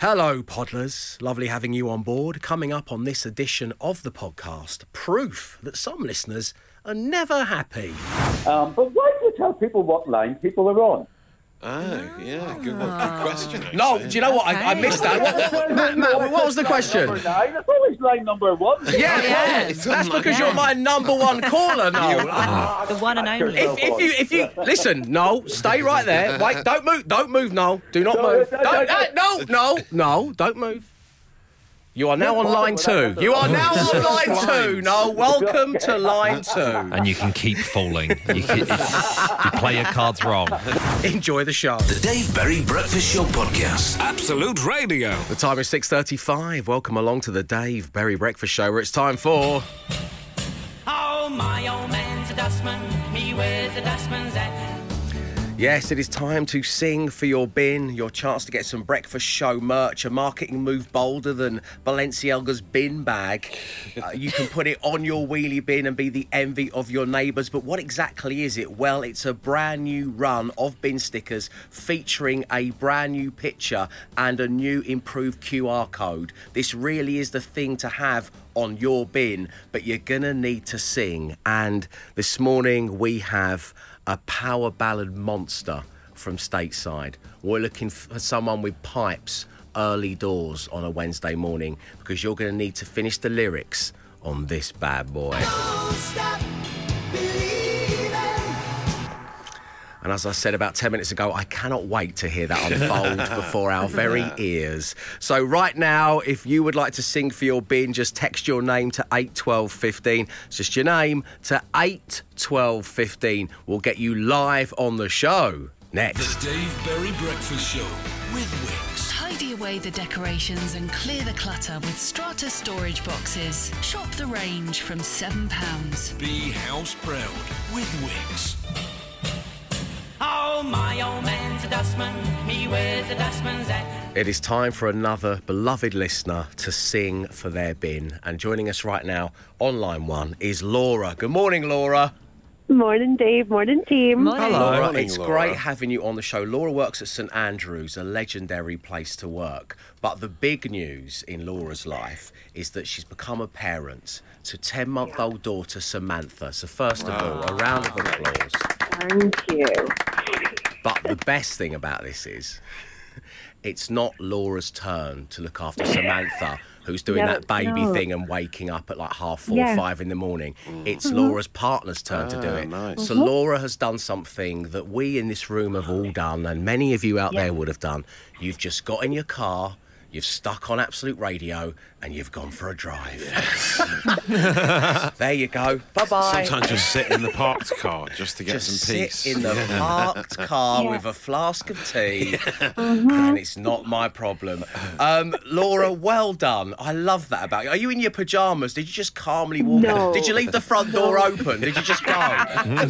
Hello, Podlers. Lovely having you on board. Coming up on this edition of the podcast, proof that some listeners are never happy. Um, but why do you tell people what line people are on? Oh, yeah, good, one. good question. No, do you know what? I, I missed that. What, what- Matt, Matt, what was the question? Number nine. It's always line number one. Yeah, Yeah. well, that's because you're my number one caller, Noel. The one and only. If, if you if you listen, no, stay right there. Wait, don't move, don't move, no, do not No, move. no, Don't, no, uh, no, no, no, don't move. You are now on line two. You are now on line two. No, welcome to line two. and you can keep falling. You, can, you play your cards wrong. Enjoy the show. The Dave Berry Breakfast Show Podcast. Absolute Radio. The time is six thirty-five. Welcome along to the Dave Berry Breakfast Show, where it's time for. Oh, my old man's a dustman. He wears a dustman's hat. Yes, it is time to sing for your bin, your chance to get some breakfast show merch, a marketing move bolder than Balenciaga's bin bag. Uh, you can put it on your wheelie bin and be the envy of your neighbours. But what exactly is it? Well, it's a brand new run of bin stickers featuring a brand new picture and a new improved QR code. This really is the thing to have on your bin, but you're gonna need to sing. And this morning we have a power ballad monster from stateside. We're looking for someone with pipes early doors on a Wednesday morning because you're going to need to finish the lyrics on this bad boy. And as I said about 10 minutes ago, I cannot wait to hear that unfold before our very ears. So, right now, if you would like to sing for your bin, just text your name to 81215. It's just your name to 81215. We'll get you live on the show next. The Dave Berry Breakfast Show with Wickes. Tidy away the decorations and clear the clutter with Strata storage boxes. Shop the range from £7. Be house proud with Wickes. Oh, my old man's a dustman. He wears a dustman's hat. It is time for another beloved listener to sing for their bin. And joining us right now on line one is Laura. Good morning, Laura. Morning, Dave. Morning, team. Morning. Laura, Morning, it's Laura. great having you on the show. Laura works at St Andrews, a legendary place to work. But the big news in Laura's life is that she's become a parent to 10 month old daughter Samantha. So, first of all, a round of ah. applause. Thank you. But the best thing about this is it's not Laura's turn to look after Samantha, who's doing No, that baby no. thing and waking up at like half four, Yeah. five in the morning. Mm-hmm. It's mm-hmm. Laura's partner's turn to do Ah, it. nice. So mm-hmm. Laura has done something that we in this room have all done, and many of you out there would have done. You've just got in your car. You've stuck on Absolute Radio and you've gone for a drive. there you go. Bye bye. Sometimes just sit in the parked car just to get Just some peace. sit in the parked car Yeah. with a flask of tea, and it's not my problem. Um, Laura, well done. I love that about you. Are you in your pajamas? Did you just calmly walk? No. Did you leave the front door open? Did you just go?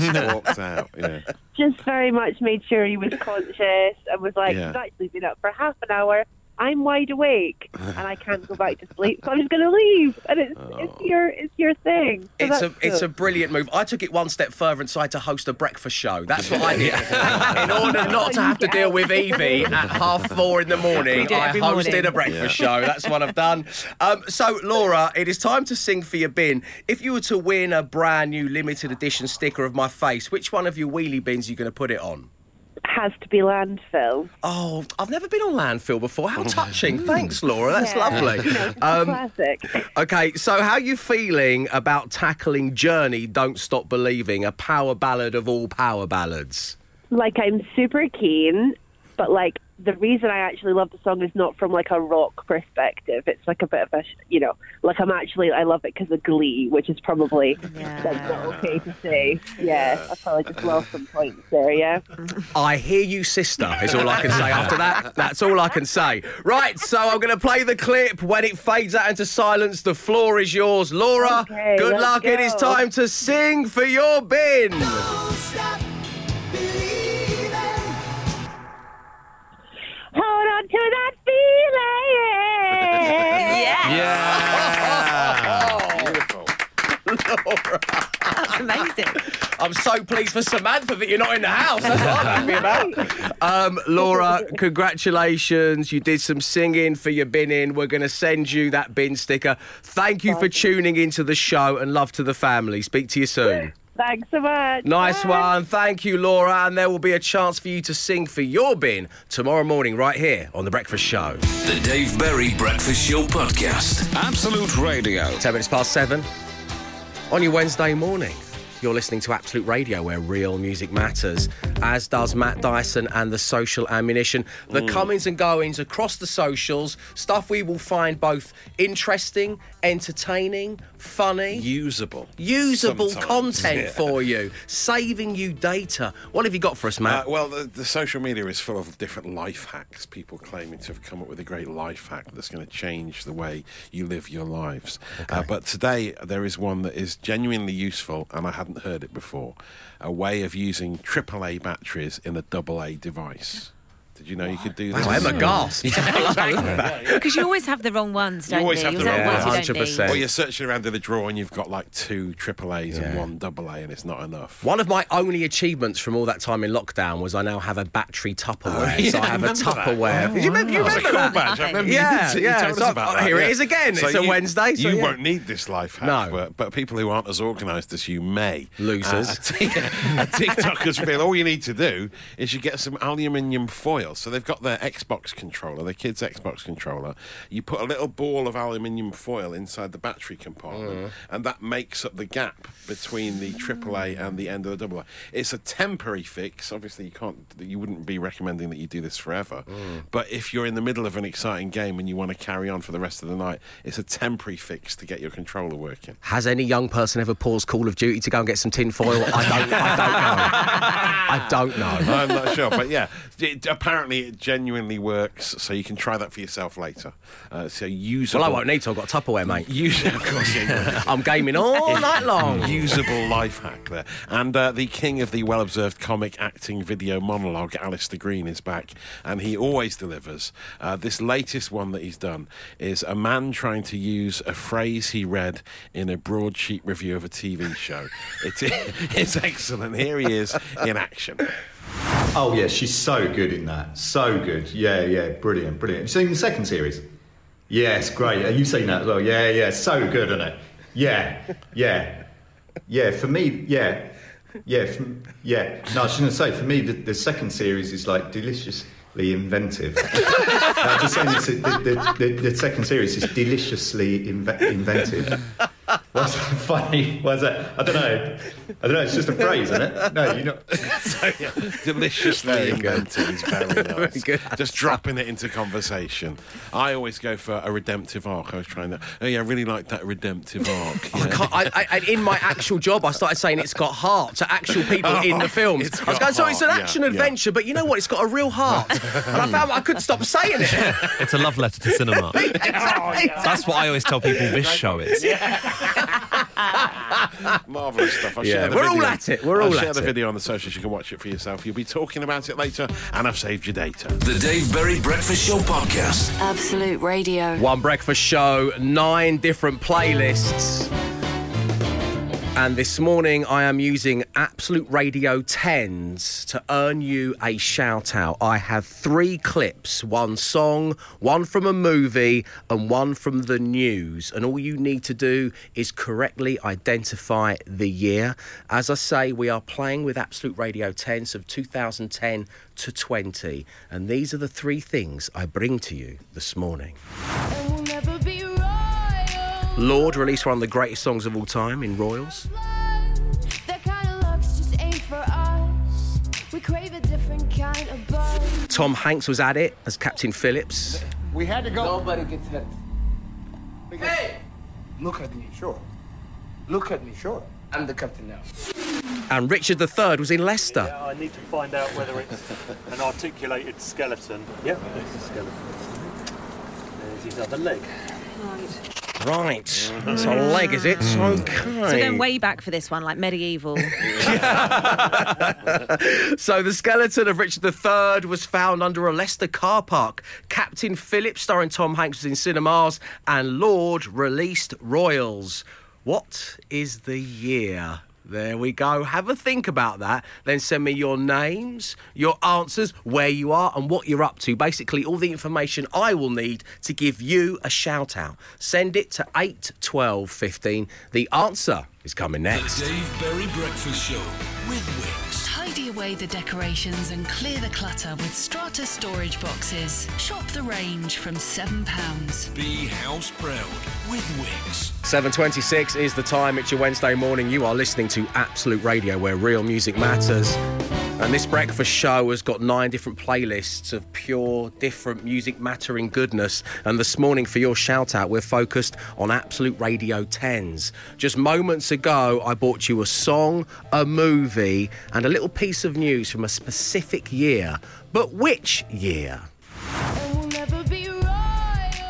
Just walked out. Yeah. Just very much made sure he was conscious and was like, Yeah. he's actually been up for half an hour. I'm wide awake and I can't go back to sleep, so I'm just going to leave. And it's, it's your it's your thing. So It's a that's it's a brilliant move. I took it one step further and decided to host a breakfast show. That's what I did. in order not to have to deal with Evie at half four in the morning, I hosted morning. a breakfast show. That's what I've done. Um, so, Laura, it is time to sing for your bin. If you were to win a brand new limited edition sticker of my face, which one of your wheelie bins are you going to put it on? Has to be landfill. Oh, I've never been on landfill before. How touching. Thanks, Laura. That's Yeah. lovely. You know, Um, classic. Okay, so how are you feeling about tackling Journey Don't Stop Believing, a power ballad of all power ballads? Like I'm super keen, but like the reason I actually love the song is not from like a rock perspective. It's like a bit of a, you know, like I'm actually I love it because of Glee, which is probably Yeah. that's not okay to say. Yeah, I probably just lost some points there. Yeah. I hear you, sister, is all I can say after that. That's all I can say. Right, so I'm going to play the clip. When it fades out into silence, the floor is yours. Laura, Okay, good let's luck. It is time to sing for your bin. I'm so pleased for Samantha that you're not in the house. That's what I'm happy about. Um, Laura, congratulations. You did some singing for your bin in. We're going to send you that bin sticker. Thank you for tuning into the show and love to the family. Speak to you soon. Thanks so much. Nice Bye. one. Thank you, Laura. And there will be a chance for you to sing for your bin tomorrow morning, right here on The Breakfast Show. The Dave Berry Breakfast Show Podcast. Absolute Radio. 10 minutes past seven on your Wednesday morning. You're listening to Absolute Radio, where real music matters, as does Matt Dyson and the social ammunition. The comings and goings across the socials, stuff we will find both interesting, entertaining, funny, Usable. usable Sometimes, content yeah. for you, saving you data. What have you got for us, Uh, Matt? well, the, the social media is full of different life hacks. People claiming to have come up with a great life hack that's going to change the way you live your lives. Uh, but today there is one that is genuinely useful, and I hadn't heard it before. A way of using AAA batteries in a AA device. Did you know you could do this? Wow, Emma gasped. Because you always have the wrong ones, don't always you? Always have the wrong ones ones. you don't 100%. need. Or you're searching around in the drawer and you've got like two AAAs and Yeah. one AA, and it's not enough. One of my only achievements from all that time in lockdown was I now have a battery Tupperware. yeah, so I I have a remember that. Tupperware. Did you remember, you That was a remember cool that? badge. I remember Yeah, you, did, you yeah. told us So, about oh, that. here it yeah. is again. It's a Wednesday, so you yeah. won't need this life hack, No. but, but people who aren't as organised as you may. Losers. Uh, a t- a TikTokers feel all you need to do is you get some aluminium foil. So they've got their Xbox controller, their kid's Xbox controller. You put a little ball of aluminium foil inside the battery compartment, Mm. and that makes up the gap between the AAA and the end of the AA. It's a temporary fix. Obviously, you can't. You wouldn't be recommending that you do this forever. Mm. But if you're in the middle of an exciting game and you want to carry on for the rest of the night, it's a temporary fix to get your controller working. Has any young person ever paused Call of Duty to go and get some tin foil? I don't, I don't know. I don't know. I'm not sure, but yeah, it, apparently it genuinely works. So you can try that for yourself later. Uh, so usable. Well, I won't need to. I've got Tupperware, mate. Use, of course, yeah, I'm gaming all night long. Usable life hack there. And uh, the king of the well observed comic acting video monologue, Alistair Green, is back, and he always delivers. Uh, this latest one that he's done is a man trying to use a phrase he read in a broadsheet review of a TV show. It, it's excellent. Here he is in action. Oh yeah, she's so good in that. So good. Yeah, yeah, brilliant, brilliant. Have you seen the second series? Yes, great. Have you seen that as well? Yeah, yeah, so good, isn't it? Yeah, yeah, yeah. For me, yeah, yeah, yeah. No, I was going to say for me, the, the second series is like deliciously inventive. I'm just saying the, the, the, the second series is deliciously inve- inventive. What's funny? What's that? I don't know. I don't know. It's just a phrase, isn't it? No, you're not. So, yeah, deliciously Very good. invented is very nice. good. Just dropping it into conversation. I always go for a redemptive arc. I was trying that. Oh yeah, I really like that redemptive arc. Yeah. can't, I, I, and in my actual job, I started saying it's got heart to actual people in the oh, films. I was going, so it's an heart, yeah, action yeah. adventure, but you know what? It's got a real heart. and I found I couldn't stop saying it. It's a love letter to cinema. That's what I always tell people this show is. Marvelous stuff. I'll Yeah, share the we're all at it, we're I'll all share at the it. video on the socials. You can watch it for yourself. You'll be talking about it later, and I've saved your data. The Dave Berry Breakfast Show Podcast. Absolute Radio. One breakfast show, nine different playlists. And this morning, I am using Absolute Radio 10s to earn you a shout out. I have three clips one song, one from a movie, and one from the news. And all you need to do is correctly identify the year. As I say, we are playing with Absolute Radio 10s of 2010 to 20. And these are the three things I bring to you this morning. Lorde released one of the greatest songs of all time in Royals. Tom Hanks was at it as Captain Phillips. We had to go. Nobody gets hurt. Hey! Look at me. Sure. Look at me. Sure. I'm the captain now. And Richard III was in Leicester. Yeah, I need to find out whether it's an articulated skeleton. Yep, it's a skeleton. There's his other leg. Right. It's mm-hmm. a leg, is it? Okay. So we're going way back for this one, like medieval. So the skeleton of Richard III was found under a Leicester car park. Captain Phillips, starring Tom Hanks, was in cinemas, and Lorde released Royals. What is the year? There we go. Have a think about that. Then send me your names, your answers, where you are, and what you're up to. Basically, all the information I will need to give you a shout out. Send it to 81215. The answer is coming next. The Dave Berry Breakfast Show with Wickes. Tidy away the decorations and clear the clutter with Strata storage boxes. Shop the range from £7. Be house proud with Wickes. 7.26 is the time. It's your Wednesday morning. You are listening to Absolute Radio, where real music matters. And this breakfast show has got nine different playlists of pure, different music mattering goodness. And this morning, for your shout out, we're focused on Absolute Radio 10s. Just moments ago, I bought you a song, a movie, and a little piece of news from a specific year. But which year?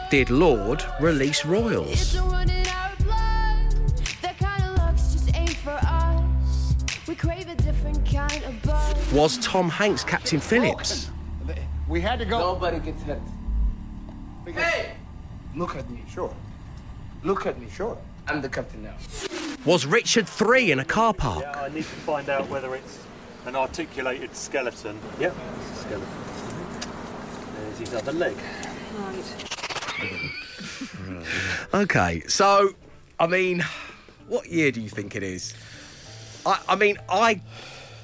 Did Lorde release Royals? Was Tom Hanks Captain Phillips? We had to go. Nobody gets hurt. Hey! Look at me, sure. Look at me, sure. I'm the captain now. Was Richard 3 in a car park? Yeah, I need to find out whether it's an articulated skeleton. Yep, it's a skeleton. There's his other leg. Right. Okay, so, I mean, what year do you think it is? I, I mean, I,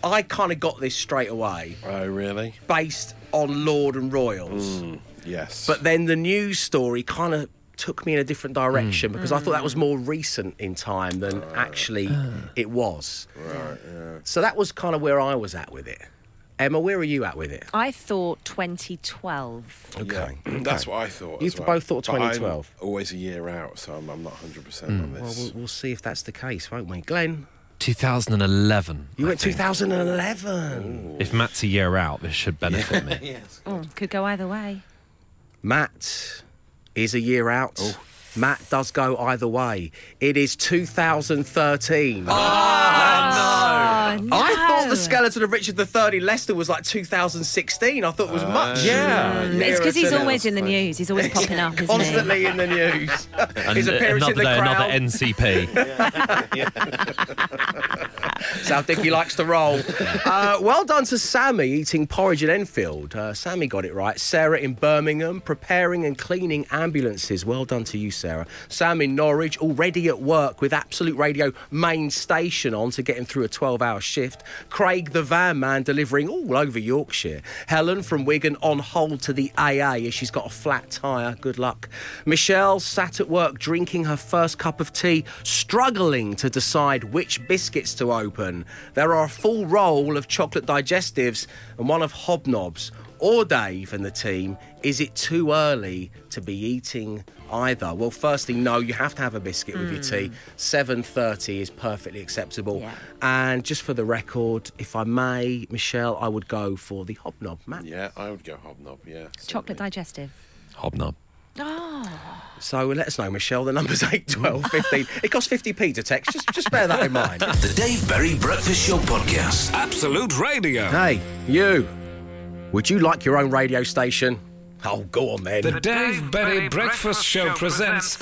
I kind of got this straight away. Oh, really? Based on Lorde and Royals. Mm, yes. But then the news story kind of took me in a different hmm. direction because I thought that was hmm. more recent in time than actually it was. Right, yeah. So that was kind of where I was at with it. Emma, where are you at with it? I thought 2012. Okay. That's what I thought. You as well. both thought But I'm 2012. always a year out, so I'm, I'm not 100% hmm. on this. we'll, we'll see if that's the case, won't we? Glenn, 2011. you I went think. 2011. If Matt's a year out, this should benefit me. Oh, could go either way. Matt is a year out. Oh. Matt does go either way. It is 2013. Oh, ah, no. Ah, I thought the skeleton of Richard III in Leicester was like 2016. I thought it was uh, much. Yeah. It's because he's to always in the news. He's always popping up, isn't he? Constantly in the news. And His appearance another in the day, crowd. another NCP. That's how Dickie likes to roll. Uh, well done to Sammy eating porridge at Enfield. Uh, Sammy got it right. Sarah in Birmingham preparing and cleaning ambulances. Well done to you, Sarah. Sam in Norwich already at work with Absolute Radio main station on to get him through a 12 hour shift. Craig the van man delivering all over Yorkshire. Helen from Wigan on hold to the AA as she's got a flat tyre. Good luck. Michelle sat at work drinking her first cup of tea, struggling to decide which biscuits to open. There are a full roll of chocolate digestives and one of hobnobs. Or Dave and the team, is it too early to be eating either? Well, firstly, no, you have to have a biscuit with your tea. Hmm. 7.30 is perfectly acceptable. Yeah. And just for the record, if I may, Michelle, I would go for the hobnob. Matt? Yeah, I would go hobnob, yeah. Chocolate certainly. digestive. Hobnob. Oh. So let us know, Michelle. The number's 8, 12, 15. it costs 50p to text. Just, just bear that in mind. The Dave Berry Breakfast Show podcast. Absolute Radio. Hey, you. Would you like your own radio station? Oh, go on then. The Dave Berry Breakfast Show presents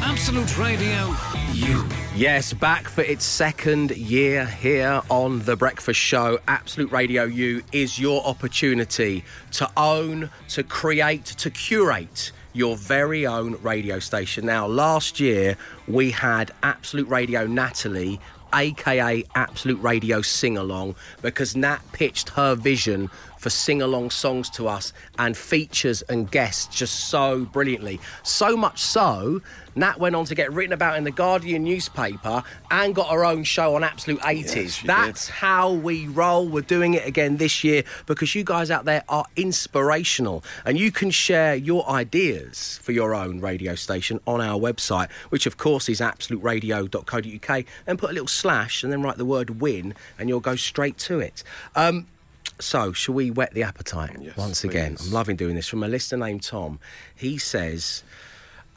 Absolute Radio You. Yes, back for its second year here on The Breakfast Show. Absolute Radio U is your opportunity to own, to create, to curate your very own radio station. Now, last year we had Absolute Radio Natalie, aka Absolute Radio Sing Along, because Nat pitched her vision for sing along songs to us and features and guests just so brilliantly. So much so, Nat went on to get written about in the Guardian newspaper and got her own show on Absolute 80s. she That's how we roll. We're doing it again this year because you guys out there are inspirational and you can share your ideas for your own radio station on our website, which of course is absoluteradio.co.uk, and put a little slash and then write the word win and you'll go straight to it. Um, so, shall we whet the appetite Yes, once again? please. I'm loving doing this. From a listener named Tom, he says,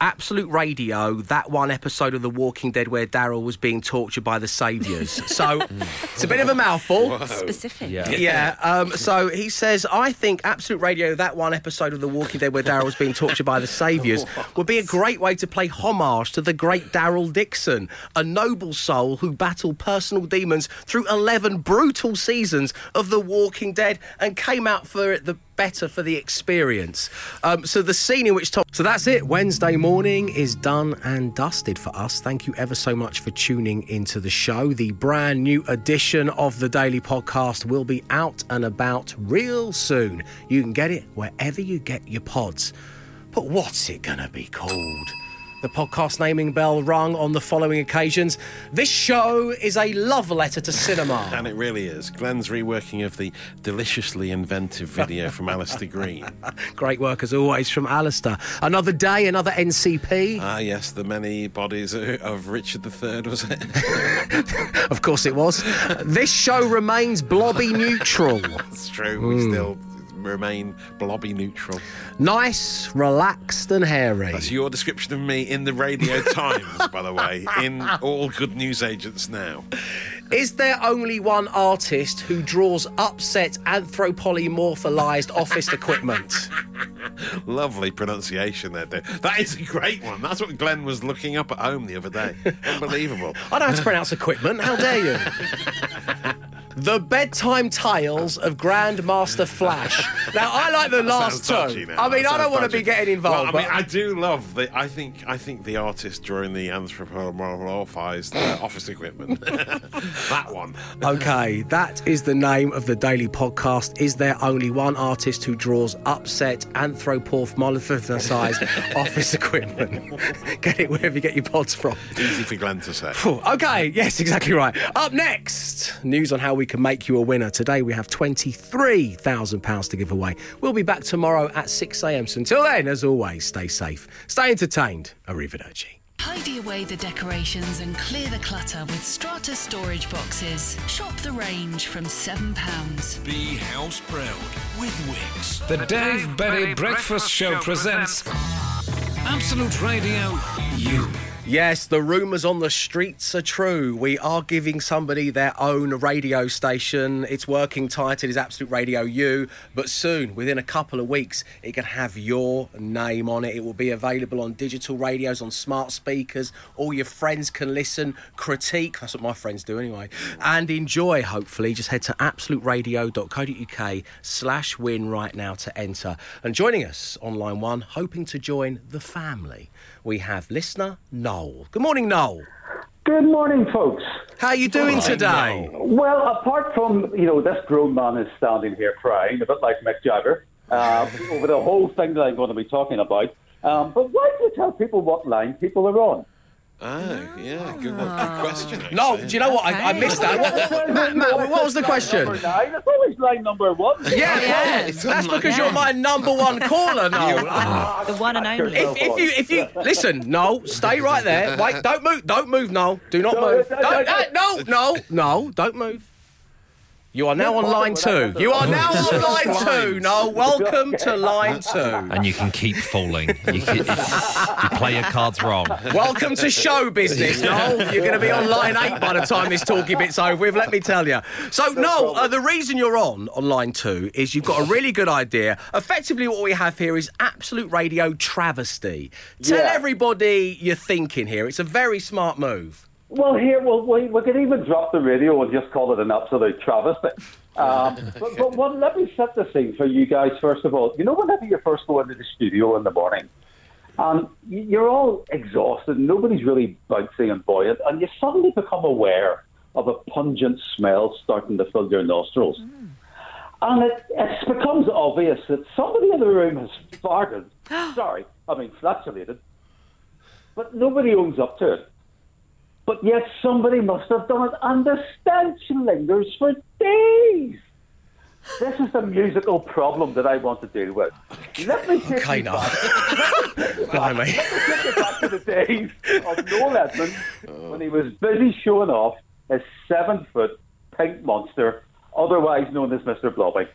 Absolute Radio, that one episode of The Walking Dead where Daryl was being tortured by the Saviours. So it's a bit of a mouthful. Specific. Yeah. um, so he says, I think Absolute Radio, that one episode of The Walking Dead where Daryl was being tortured by the Saviours, would be a great way to play homage to the great Daryl Dixon, a noble soul who battled personal demons through 11 brutal seasons of The Walking Dead and came out for it the better for the experience. Um, so the scene in which Tom. So that's it. Wednesday morning is done and dusted for us. Thank you ever so much for tuning into the show. The brand new edition of the Daily Podcast will be out and about real soon. You can get it wherever you get your pods. But what's it gonna be called? The podcast naming bell rung on the following occasions. This show is a love letter to cinema. And it really is. Glenn's reworking of the deliciously inventive video from Alistair Green. Great work as always from Alistair. Another day, another NCP. Ah, yes, the many bodies of Richard III, was it? Of course it was. this show remains blobby neutral. That's true. We Mm. still remain blobby neutral. Nice, relaxed, and hairy. That's your description of me in the Radio Times, by the way, in all good news agents now. Is there only one artist who draws upset anthropomorphized office equipment? Lovely pronunciation there, dude. That is a great one. That's what Glenn was looking up at home the other day. Unbelievable. I don't have to pronounce equipment. How dare you? The bedtime tales of Grandmaster Flash. Now I like the last two. I mean, That I don't want to be getting involved. Well, I mean, I do love the. I think. I think the artist drawing the anthropomorphized uh, office equipment. that one. Okay, that is the name of the daily podcast. Is there only one artist who draws upset anthropomorphized office equipment? get it wherever you get your pods from. Easy for Glenn to say. Okay, yes, exactly right. Up next, news on how we can make you a winner. Today we have £23,000 to give away. We'll be back tomorrow at 6am. So until then, as always, stay safe, stay entertained. Arrivederci. Tidy away the decorations and clear the clutter with Strata storage boxes. Shop the range from £7. Be house proud with Wickes. The Dave Berry Breakfast Show presents Absolute Radio U. Yes, the rumours on the streets are true. We are giving somebody their own radio station. It's working tight. It is Absolute Radio U. But soon, within a couple of weeks, it can have your name on it. It will be available on digital radios, on smart speakers. All your friends can listen, critique. That's what my friends do anyway. And enjoy, hopefully. Just head to absoluteradio.co.uk slash win right now to enter. And joining us on line one, hoping to join the family, we have listener Noel. Good morning, Noel. Good morning, folks. How are you doing today? Well, apart from, you know, this grown man is standing here crying, a bit like Mick Jagger, uh, over the whole thing that I'm going to be talking about. Um, but why do you tell people what line people are on? Oh, yeah, good, one. good ah. question. No, do you know what? I, I missed that. What, what, Matt, Matt, what was the question? Number nine. It's always line number one. Yeah, oh, well, that's because you're my number one caller, Noel. I- The one and only. If, if you if you listen, Noel, stay right there. Wait, don't move, don't move, Noel. Do not No, move. no, Don't, no, no, no, no, don't move. You are now on line two. You are now on line two. Noel, welcome to line two. And you can keep falling. You, can, you play your cards wrong. Welcome to show business, Noel. You're going to be on line eight by the time this talky bit's over with, let me tell you. So, Noel, uh, the reason you're on on line two is you've got a really good idea. Effectively, what we have here is absolute radio travesty. Tell Yeah. everybody you're thinking here. It's a very smart move. Well, here, well, we, we could even drop the radio and just call it an absolute travesty. Um, but but well, let me set the scene for you guys, first of all. You know, whenever you first go into the studio in the morning, um, you're all exhausted, nobody's really bouncy and buoyant, and you suddenly become aware of a pungent smell starting to fill your nostrils. And it, it becomes obvious that somebody in the room has farted. Sorry, I mean flatulated. But nobody owns up to it. But yet somebody must have done it, and the stench lingers for days. This is the musical problem that I want to deal with. Let me take Okay, you back. Let me take you back to the days of Noel Edmond when he was busy showing off his seven-foot pink monster, otherwise known as Mr. Blobby.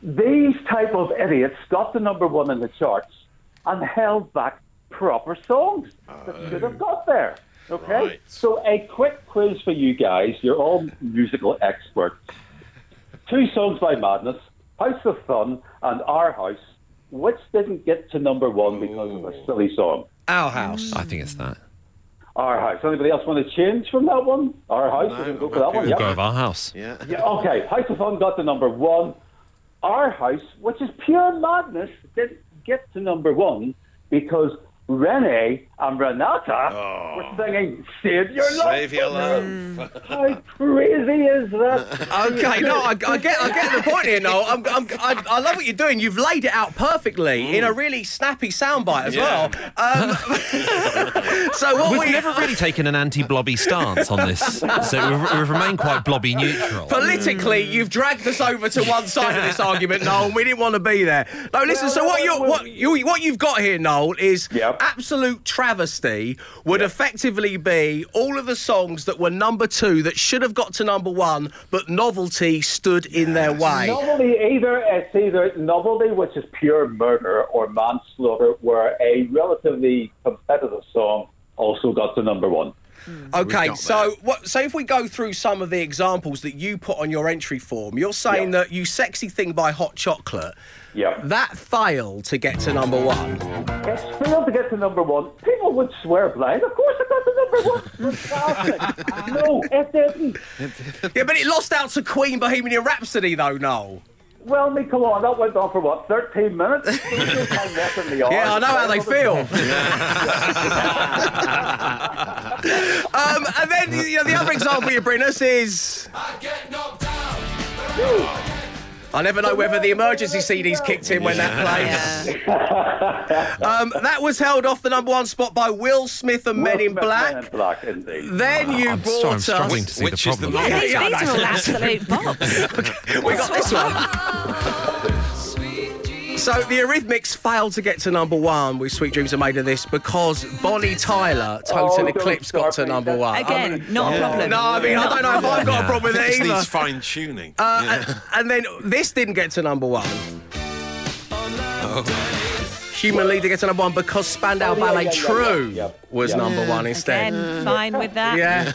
These type of idiots got the number one in the charts and held back proper songs that should have got there. Okay? Right. So, a quick quiz for you guys. You're all musical experts. Two songs by Madness House of Fun and Our House. Which didn't get to number one because of a silly song? Our house. I think it's that. Our House. Anybody else want to change from that one? Our House? We're going go for that one. We'll Yeah. go with our house. Yeah. Yeah, okay. House of Fun got to number one. Our House, which is pure madness, didn't get to number one because Renee and Renato were singing Save Your Love. Oh. Save your love. How crazy is that? Okay, no, I, I get, I get the point here, Noel. I'm, I'm, I, I love what you're doing. You've laid it out perfectly in a really snappy soundbite as Yeah. well. Um, so what We've we never really taken an anti-blobby stance on this, so we've, we've remained quite blobby neutral. politically, you've dragged us over to one side of this argument, Noel. and We didn't want to be there. No, listen. So what you what you what you've got here, Noel, is Yep. Absolute travesty. Would effectively be all of the songs that were number two that should have got to number one, but novelty stood in their way. Novelty, either it's either novelty, which is pure murder, or manslaughter, where a relatively competitive song also got to number one. Okay, so what? So if we go through some of the examples that you put on your entry form, you're saying Yeah. that "You Sexy Thing" by Hot Chocolate Yeah. that failed to get to number one. It's failed to get to number one. People would swear blind. Of course it got to number one. Fantastic. no, it didn't. Yeah, but it lost out to Queen Bohemian Rhapsody, though, Noel. Well, me, come on. That went on for what, 13 minutes? There's no time left in the yard. Yeah, I know how they feel. um, and then you know, the other example you bring us is. I never know whether the emergency CD's kicked in when that plays. um, that was held off the number one spot by Will Smith and Men in Men Black. in Black, indeed. Then you I'm brought sorry, I'm us. struggling to see Which the is the problem. novelty? These, Yeah, these are all absolute bops. We got this one. So the Eurythmics failed to get to number one with "Sweet Dreams Are Made of This" because Bonnie Tyler, "Total Oh, Eclipse" got to number one. Again, I mean- not a problem. No, I mean I don't know if I've got a problem with It it either. needs fine tuning. Uh, and, and then this didn't get to number one. Human League gets to number one because Spandau Oh, yeah, Ballet yeah, yeah, True yeah, yeah. was Yeah. number one instead. Again, fine with that. Yeah,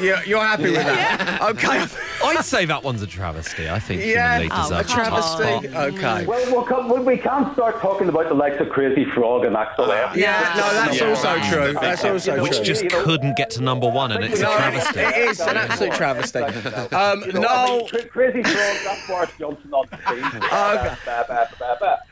you're, you're happy with that? Okay. I'd say that one's a travesty. I think Yeah, Human League Oh, deserves a a top travesty. Okay. Well, we'll come, we- we can't start talking about the likes of Crazy Frog and Axel F. Yeah, no, that's Yeah. also true. That's also Which true. Which just You know- couldn't get to number one, and it's a No, travesty. It is an absolute travesty. Um, You know, I no, mean, Crazy Frog, that's Boris Johnson on the scene.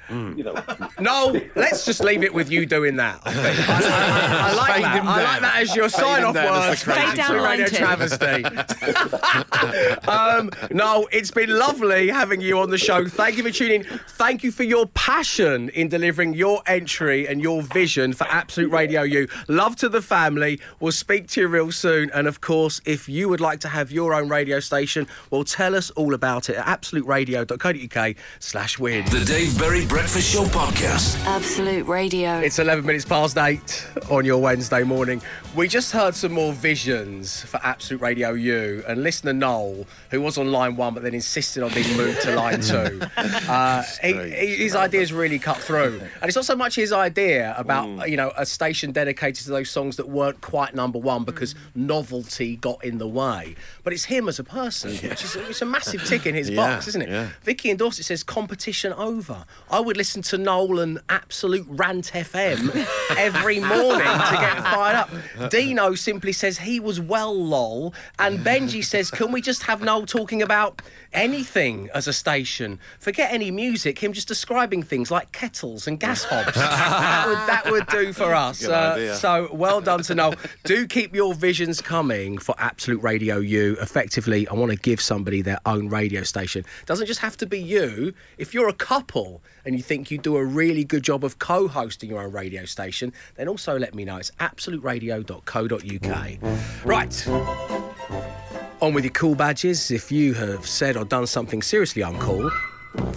Ba. You know. no, let's just leave it with you doing that. I, think. I, I- I like Fade that. I like that as your Fade sign off down words. crazy Fade down to Radio two. Travesty. um, no, it's been lovely having you on the show. Thank you for tuning. Thank you for your passion in delivering your entry and your vision for Absolute Radio U. Love to the family. We'll speak to you real soon. And of course, if you would like to have your own radio station, well, tell us all about it at absoluteradio.co.uk slash win. The Dave Berry Breakfast Show Podcast. Absolute Radio. It's 11 minutes past eight on your Wednesday morning. We just heard some more visions for Absolute Radio U, and listener Noel, who was on line one but then insisted on being moved to line two, uh, he, he- his ideas really cut through. And it's not so much his idea about, you know, a station dedicated to those songs that weren't quite number one because novelty got in the way, but it's him as a person, which is it's a massive tick in his Yeah, box, isn't it? yeah. Vicky in Dorset says competition over. I would listen to Noel and Absolute Rant FM every morning to get fired up. Dino simply says he was well lol. And Benji says, can we just have Noel talking about anything as a station? Forget any music, him just describing things like kettles and gas hobs. that, would, that would do for us. Uh, so well done to Noel. Do keep your visions coming for Absolute Radio U. Effectively, I want to give somebody their own radio station. Doesn't just have to be you. If you're a couple and you think you do a really good job of co-hosting your own radio station, then also let me know. It's absoluteradio.co.uk. Right. On with your cool badges. If you have said or done something seriously uncool,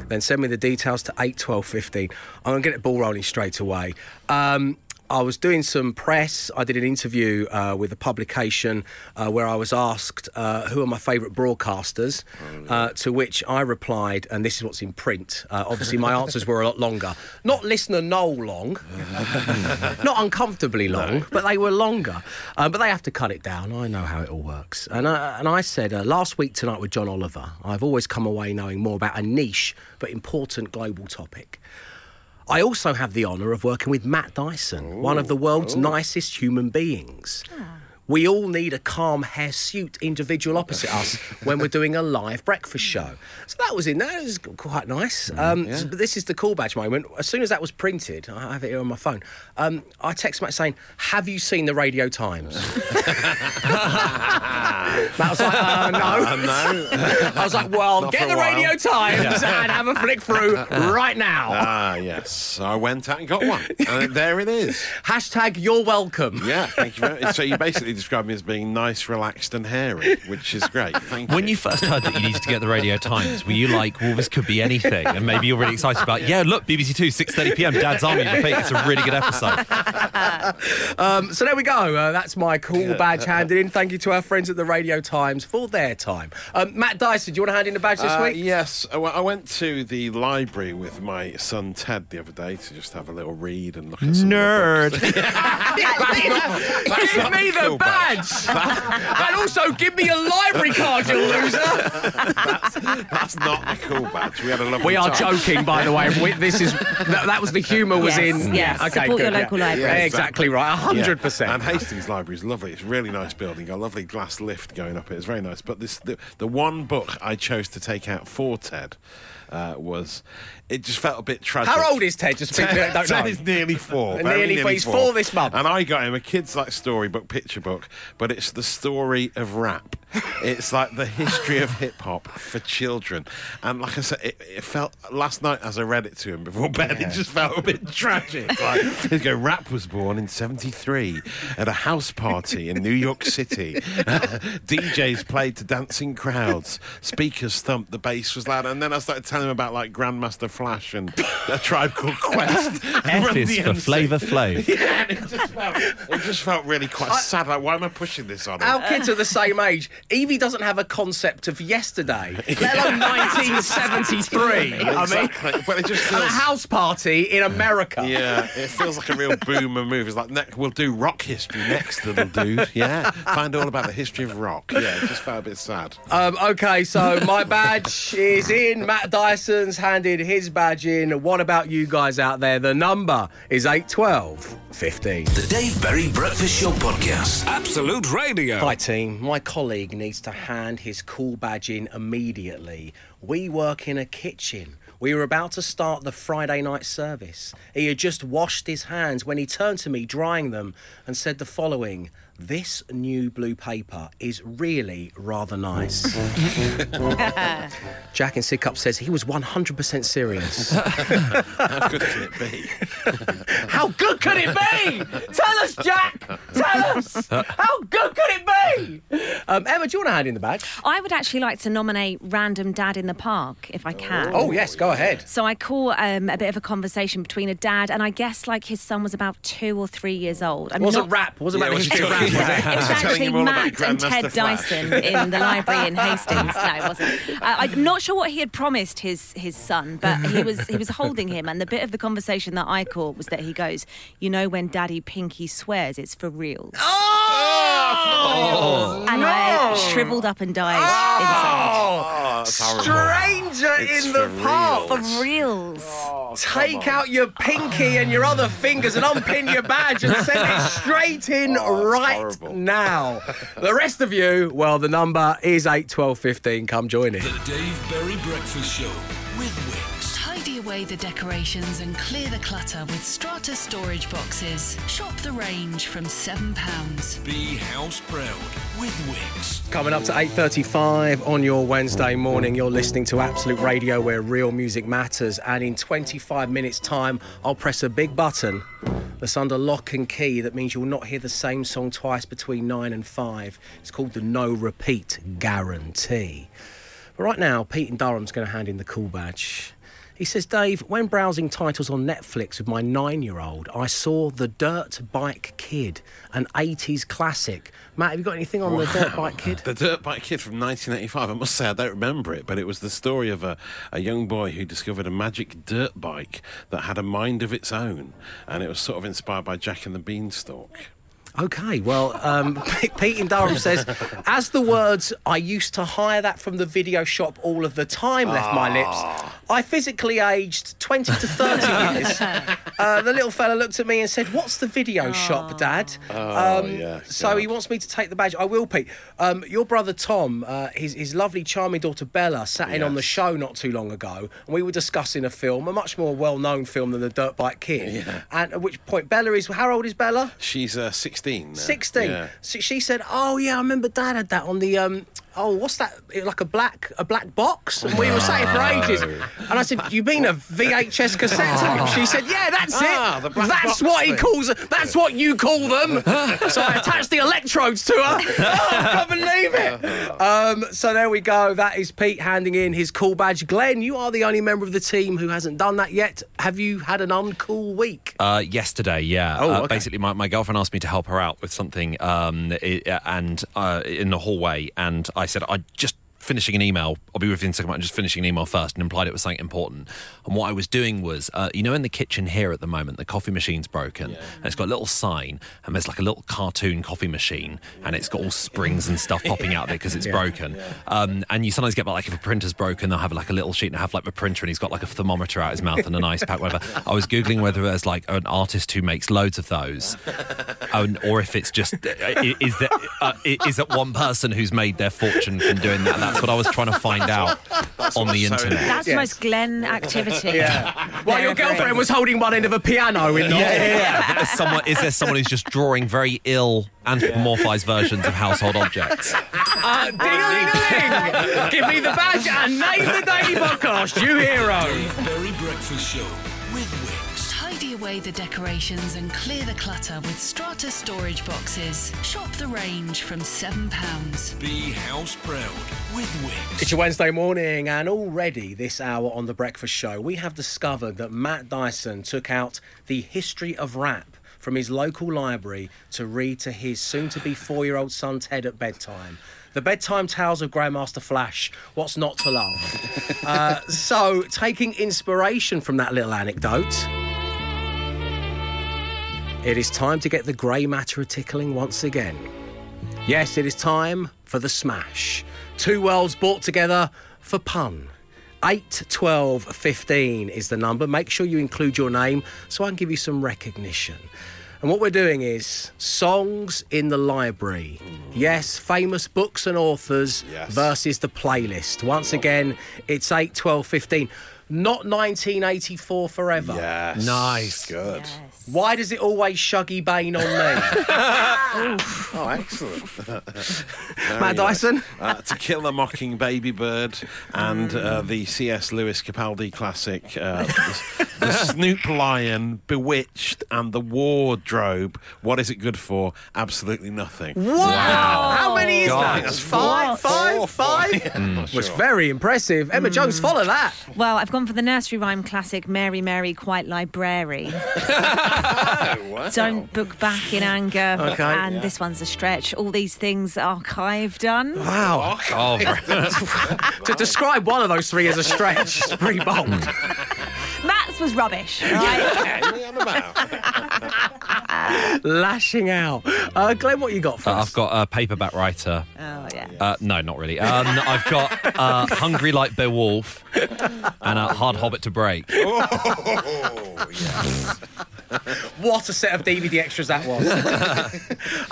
then send me the details to 81215. I'm going to get the ball rolling straight away. Um, I was doing some press. I did an interview uh, with a publication uh, where I was asked uh, who are my favourite broadcasters, uh, to which I replied, and this is what's in print. Uh, obviously, my answers were a lot longer. Not listener Noel long, not uncomfortably long, but they were longer. Uh, but they have to cut it down. I know how it all works. And I, and I said uh, last week tonight with John Oliver, I've always come away knowing more about a niche but important global topic. I also have the honour of working with Matt Dyson, one of the world's oh. nicest human beings. Ah. We all need a calm, hirsute individual opposite us when we're doing a live breakfast show. So that was in there. It was quite nice. Um, so- but this is the call badge moment. As soon as that was printed, I have it here on my phone. Um, I text Matt saying, "Have you seen the Radio Times?" Matt was like, uh, "No." Uh, no. I was like, "Well, Not get the while. Radio Times Yeah. and have a flick through right now." Ah, yes. So I went out and got one. And there it is. Hashtag you're welcome. Yeah, thank you very much. So you basically described me as being nice, relaxed, and hairy, which is great. Thank When you. you first heard that you needed to get the Radio Times, were you like, well, this could be anything? And maybe you're really excited about, yeah, look, BBC Two, 6.30 p.m, Dad's Army, repeat, it's a really good episode. Um, so there we go. Uh, that's my cool badge handed in. Thank you to our friends at the Radio Times for their time. Um, Matt Dyson, do you want to hand in the badge this Uh, week? yes, I went to the library with my son Ted the other day to just have a little read and look at some Nerd. Of the books. give not me the the cool badge. and also give me a library card, you loser. That's not the cool badge. We had a lovely We are time. joking, by the way. We, this is that, that was the humour was Yes, in. yes. Okay, Support your good, yeah. local library. Yeah, exactly right. hundred Yeah. percent. And Hastings Library is lovely. It's a really nice building. Got a lovely glass lift going up it. It's very nice. But this the, the one book I chose to take out for Ted uh, was it just felt a bit tragic. How old is Ted? Just people don't Ted know. is nearly four. Nearly four. He's four this month. And I got him a kid's like storybook picture book, but it's the story of rap. it's like the history of hip hop for children. And like I said, it, it felt last night as I read it to him before bed, it just felt a bit tragic. Like he'd go, rap was born in '73 at a house party in New York City. DJs played to dancing crowds. Speakers thumped. The bass was loud. And then I started telling him about like Grandmaster Flash and a tribe called Quest. F is for DMC. Flavor Flav. Yeah, and it just felt, it just felt really quite sad. Like, why am I pushing this on him? Our kids are the same age. Evie doesn't have a concept of yesterday, let alone 1973. I mean, Exactly. But it just at a house party in America. Yeah, it feels like a real boomer move. It's like, ne- we'll do rock history next, little dude. Yeah, find all about the history of rock. Yeah, it just felt a bit sad. Um, okay, so my badge is in. Matt Dyson's handed his badge in. What about you guys out there? The number is 812 15. The Dave Berry Breakfast Show Podcast. Absolute Radio. Hi, team. My colleague needs to hand his cool badge in immediately. We work in a kitchen. We were about to start the Friday night service. He had just washed his hands when he turned to me, drying them, and said the following This new blue paper is really rather nice. Jack in Sidcup says he was 100% serious. How good could it be? How good could it be? Tell us, Jack! Tell us! How good could it be? Um, Emma, do you want to hand in the badge? I would actually like to nominate Random Dad in the Park, if I can. Oh, yes, go ahead. So I call um, a bit of a conversation between a dad and I guess like his son was about two or three years old. I'm wasn't not, rap. Wasn't Yeah, the history of rap, was it? It was actually him all about Matt and Ted Flash. Dyson in the library in Hastings. No, it wasn't. Uh, I'm not sure what he had promised his his son, but he was he was holding him, and the bit of the conversation that I caught was that he goes, "You know, when Daddy Pinky swears, it's for real." Oh! and I shriveled up and died inside. Oh, that's horrible. Stranger It's in the park. real. For reals. Oh, Take out your pinky and your other fingers and unpin your badge and send it straight in Oh, right horrible. now. The rest of you, well, the number is 81215. Come join in. The Dave Berry Breakfast Show with Wickes. Tidy away the decorations and clear the clutter with Strata storage boxes. Shop the range from £7. Be house proud with Wickes. Coming up to 8.35 on your Wednesday morning, you're listening to Absolute Radio where real music matters. And in 25 minutes' time, I'll press a big button that's under lock and key. That means you'll not hear the same song twice between 9 and 5. It's called the No Repeat Guarantee. But right now, Pete and Durham's going to hand in the cool badge. He says, Dave, when browsing titles on Netflix with my nine year old, I saw The Dirt Bike Kid, an 80s classic. Matt, have you got anything on The Dirt Bike Kid? The Dirt Bike Kid from 1985. I must say, I don't remember it, but it was the story of a, a young boy who discovered a magic dirt bike that had a mind of its own. And it was sort of inspired by Jack and the Beanstalk. Okay, well, um, Pete in Durham says, as the words "I used to hire that from the video shop all of the time" left my lips, I physically aged twenty to thirty years. Uh, the little fella looked at me and said, "What's the video shop, Dad?" Oh, yeah, So he wants me to take the badge. I will, Pete. Um, your brother Tom, uh, his, his lovely, charming daughter Bella, sat in on the show not too long ago, and we were discussing a film, a much more well-known film than The Dirt Bike Kid. Yeah. And at which point Bella is how old is Bella? She's uh, 16 now. 16. Yeah. So she said, "Oh yeah, I remember Dad had that on the um. Oh, what's that? Like a black a black box?" And we were saying for ages. And I said, "You mean a VHS cassette tape?" She said, "Yeah, that's Ah, it. the black That's box what he thing." calls it. That's what you call them." so I attached the electrodes to her. Oh, I can't believe it. Um, so there we go. That is Pete handing in his cool badge. Glenn, you are the only member of the team who hasn't done that yet. Have you had an uncool week? Uh, yesterday, yeah. Oh, uh, okay. Basically, my, my girlfriend asked me to help her out with something um, i and uh, in the hallway, and I said I just finishing an email. I'll be with you in a second. I'm just finishing an email first, and implied it was something important. And what I was doing was, uh, you know, in the kitchen here at the moment, the coffee machine's broken, and it's got a little sign, and there's like a little cartoon coffee machine, and it's got all springs and stuff popping out of it because it's Yeah. broken. Um, and you sometimes get like if a printer's broken, they'll have like a little sheet and have like the printer, and he's got like a thermometer out his mouth and an ice pack, whatever. I was googling whether there's like an artist who makes loads of those, um, or if it's just i- is that uh, is it one person who's made their fortune from doing that? That's what I was trying to find out on the internet. That's the most Glenn activity. Yeah. Well, your girlfriend was holding one end of a piano in Yeah, the yeah, yeah. There's someone, is there someone who's just drawing very ill anthropomorphized versions of household objects? Uh, ding-a-ling-a-ling! Give me the badge and name the daily podcast, you hero. Berry Breakfast Show with Wickes. Tidy away the decorations and clear the clutter with Strata storage boxes. Shop the range from £7. Be house proud with Wickes. It's your Wednesday morning, and already this hour on The Breakfast Show, we have discovered that Matt Dyson took out the history of rap from his local library to read to his soon to be four year old son Ted at bedtime. The bedtime tales of Grandmaster Flash, what's not to love? uh, so, taking inspiration from that little anecdote, it is time to get the grey matter a tickling once again. Yes, it is time for the smash. Two worlds brought together for pun. 8, 12, 15 is the number. Make sure you include your name so I can give you some recognition. And what we're doing is songs in the library. Yes, famous books and authors Yes. versus the playlist. Once again, it's 8, 12, 15. Not 1984 forever. Yes. Nice. Good. Why does it always Shuggie Bain on me? Oh, excellent. Very Matt nice. Dyson? Uh, to Kill a Mocking Baby Bird and uh, the C.S. Lewis Capaldi classic, uh, the, the Snoop Lion, Bewitched, and the Wardrobe. What is it good for? Absolutely nothing. Wow! How many is God, that? that's Five, four. five, Four, five? four. Was very impressive. Emma Jones, follow that. Well, I've gone for the nursery rhyme classic Mary Mary Quite Library. Don't book back in anger. Okay. And Yeah. this one's a stretch. All these things archived done. Wow. Oh, to describe one of those three as a stretch is pretty bold. Matt's was rubbish. Right? Lashing out. Uh, Glenn, what you got for Uh, us? I've got a paperback writer. oh yeah. Uh, no, not really. Um, I've got uh, Hungry Like Beowulf and a Hard Hobbit to Break. Oh, yes. What a set of DVD extras that was.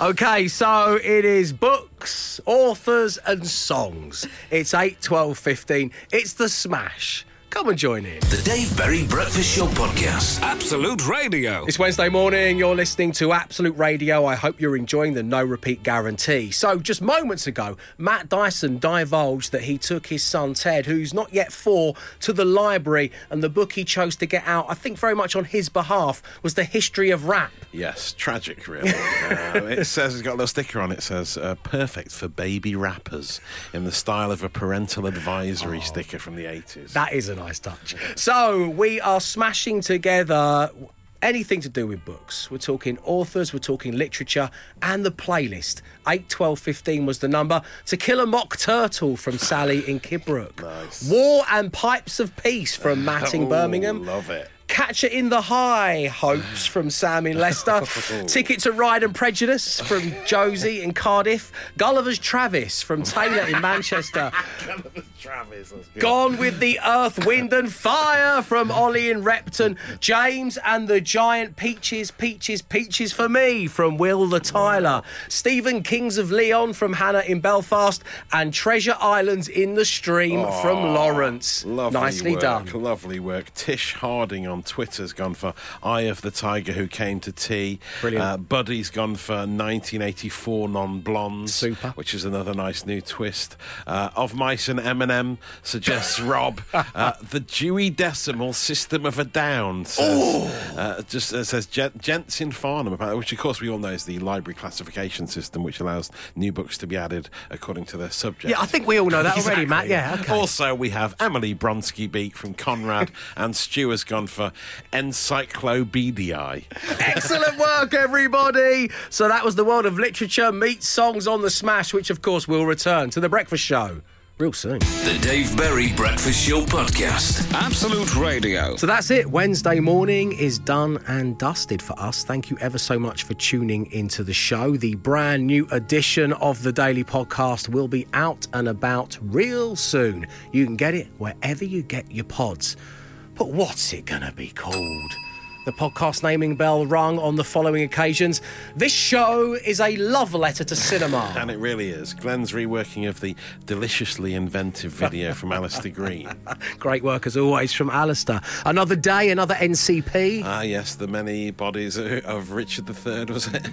okay, so it is books, authors, and songs. It's 8, 12, 15. It's the smash. Come and join in. The Dave Berry Breakfast Show Podcast. Absolute Radio. It's Wednesday morning. You're listening to Absolute Radio. I hope you're enjoying the no repeat guarantee. So, just moments ago, Matt Dyson divulged that he took his son Ted, who's not yet four, to the library, and the book he chose to get out, I think very much on his behalf, was The History of Rap. Yes, tragic, really. uh, it says it's got a little sticker on it. Says uh, "perfect for baby rappers" in the style of a parental advisory sticker from the eighties. That is a nice nice touch. So we are smashing together anything to do with books. We're talking authors, we're talking literature, and the playlist. 8, 12, 15 was the number. To Kill a Mock Turtle from Sally in Kidbrooke. War and Pipes of Peace from Matt in Oh, Birmingham. Love it. Catcher in the High, Hopes from Sam in Leicester. Ticket to Ride and Prejudice from Josie in Cardiff. Gulliver's Travis from Taylor in Manchester. Travis. that's good. Gone with the Earth, Wind and Fire from Ollie in Repton. James and the Giant Peaches, Peaches, Peaches for me from Will the Tyler. Stephen Kings of Leon from Hannah in Belfast. And Treasure Islands in the Stream from Oh, Lawrence. Lovely Nicely work, done. Lovely work. Tish Harding on Twitter's gone for Eye of the Tiger Who Came to Tea. Brilliant. Uh, Buddy's gone for 1984 Non Blondes. Super. Which is another nice new twist. Uh, of Mice and Eminem suggests Rob. Uh, the Dewey Decimal System of a Down. Says, uh, just uh, says Gent- Gents in Farnham, which of course we all know is the library classification system, which allows new books to be added according to their subject. Yeah, I think we all know that already, Matt. Yeah, okay. Also, we have Emily Bronski Beat from Conrad, and Stu has gone for Encyclopediae. Excellent work, everybody. So that was the world of literature meets songs on the smash, which of course will return to the breakfast show real soon. The Dave Berry Breakfast Show Podcast. Absolute Radio. So that's it. Wednesday morning is done and dusted for us. Thank you ever so much for tuning into the show. The brand new edition of the Daily Podcast will be out and about real soon. You can get it wherever you get your pods. But what's it going to be called? The podcast naming bell rung on the following occasions. This show is a love letter to cinema. And it really is. Glenn's reworking of the deliciously inventive video from Alistair Green. Great work as always from Alistair. Another day, another NCP. Ah, yes, the many bodies of Richard III, was it?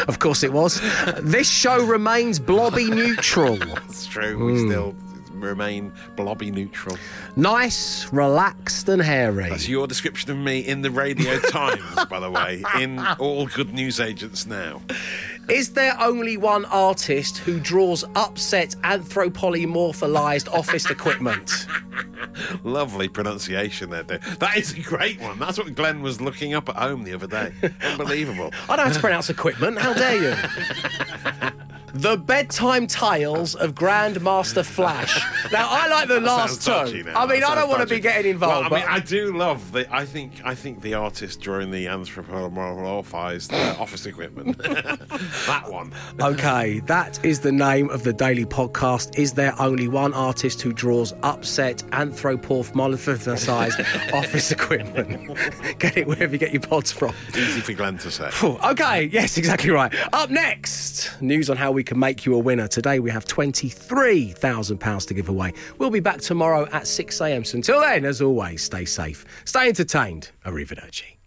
Of course it was. this show remains blobby neutral. That's true. We still remain blobby neutral. Nice, relaxed, and hairy. That's your description of me in the Radio Times, by the way, in all good news agents now. Is there only one artist who draws upset anthropomorphized office equipment? Lovely pronunciation there, Dave. That is a great one. That's what Glenn was looking up at home the other day. Unbelievable. I don't know how to pronounce equipment. How dare you? The bedtime tales of Grandmaster Flash. Now I like the last two. I mean, That I don't want to be getting involved. Well, I mean, I do love the. I think. I think the artist drawing the anthropomorphized uh, office equipment. that one. Okay, that is the name of the daily podcast. Is there only one artist who draws upset anthropomorphized office equipment? get it wherever you get your pods from. Easy for Glenn to say. Okay, yes, exactly right. Up next, news on how we can make you a winner. Today we have £23,000 to give away. We'll be back tomorrow at 6am. So until then, as always, stay safe, stay entertained. Arrivederci.